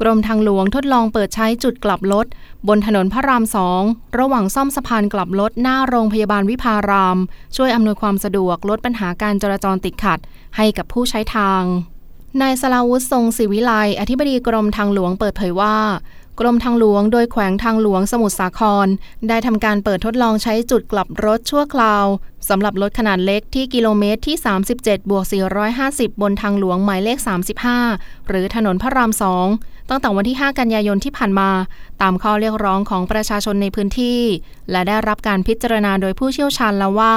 กรมทางหลวงทดลองเปิดใช้จุดกลับรถ บนถนนพระรามสองระหว่างซ่อมสะพานกลับรถหน้าโรงพยาบาลวิภาราม ช่วยอำนวยความสะดวกลดปัญหาการจราจรติดขัด ให้กับผู้ใช้ทาง นายสลาวุฒิทรงศิวิไลอธิบดีกรมทางหลวงเปิดเผยว่ากรมทางหลวงโดยแขวงทางหลวงสมุทรสาคร ได้ทำการเปิดทดลองใช้จุดกลับรถชั่วคราว สำหรับรถขนาดเล็กที่กิโลเมตรที่ 37 บวก 450 บนทางหลวงหมายเลข 35 หรือถนนพระรามสองตั้งแต่วันที่ 5 กันยายนที่ผ่านมา ตามข้อเรียกร้องของประชาชนในพื้นที่ และได้รับการพิจารณาโดยผู้เชี่ยวชาญแล้วว่า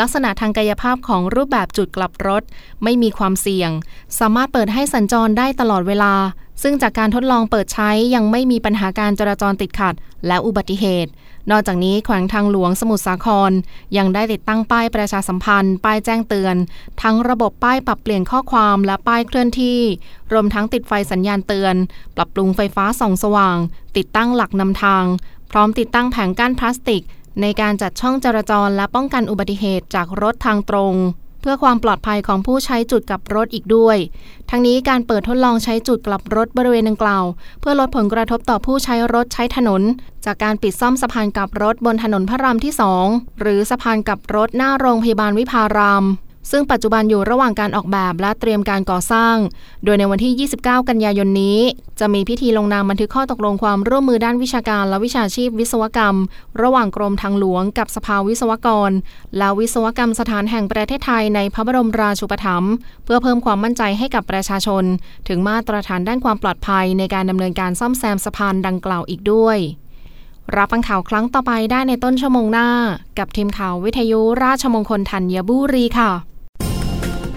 ลักษณะทางกายภาพของรูปแบบจุดกลับรถ ไม่มีความเสี่ยง สามารถเปิดให้สัญจรได้ตลอดเวลา ซึ่งจากการทดลองเปิดใช้ยังไม่มีปัญหาการจราจรติดขัด และอุบัติเหตุนอกจากนี้แขวงทางหลวงสมุทรสาคร ยังได้ติดตั้งป้ายประชาสัมพันธ์ ป้ายแจ้งเตือน ทั้งระบบป้ายปรับเปลี่ยนข้อความและป้ายเคลื่อนที่ รวมทั้งติดไฟสัญญาณเตือน ปรับปรุงไฟฟ้าส่องสว่าง ติดตั้งหลักนำทาง พร้อมติดตั้งแผงกั้นพลาสติก ในการจัดช่องจราจรและป้องกันอุบัติเหตุจากรถทางตรง เพื่อความปลอดภัยของผู้ใช้จุดกลับรถอีกด้วย ทั้งนี้การเปิดทดลองใช้จุดกลับรถบริเวณดังกล่าว เพื่อลดผลกระทบต่อผู้ใช้รถใช้ถนน จากการปิดซ่อมสะพานกลับรถบนถนนพระรามที่ 2 หรือสะพานกลับรถหน้าโรงพยาบาลวิภาราม ซึ่งปัจจุบันอยู่ระหว่างการออกแบบและเตรียมการก่อสร้าง โดยในวันที่ 29 กันยายนนี้ จะมีพิธีลงนามบันทึกข้อตกลงความร่วมมือด้านวิชาการและวิชาชีพวิศวกรรม ระหว่างกรมทางหลวงกับสภาวิศวกร และวิศวกรรมสถานแห่งประเทศไทยในพระบรมราชูปถัมภ์เพื่อเพิ่มความมั่นใจให้กับประชาชน ถึงมาตรฐานด้านความปลอดภัยในการดำเนินการซ่อมแซมสะพานดังกล่าวอีกด้วย รับฟังข่าวครั้งต่อไปได้ในต้นชั่วโมงหน้า กับทีมข่าววิทยุราชมงคลธัญบุรีค่ะ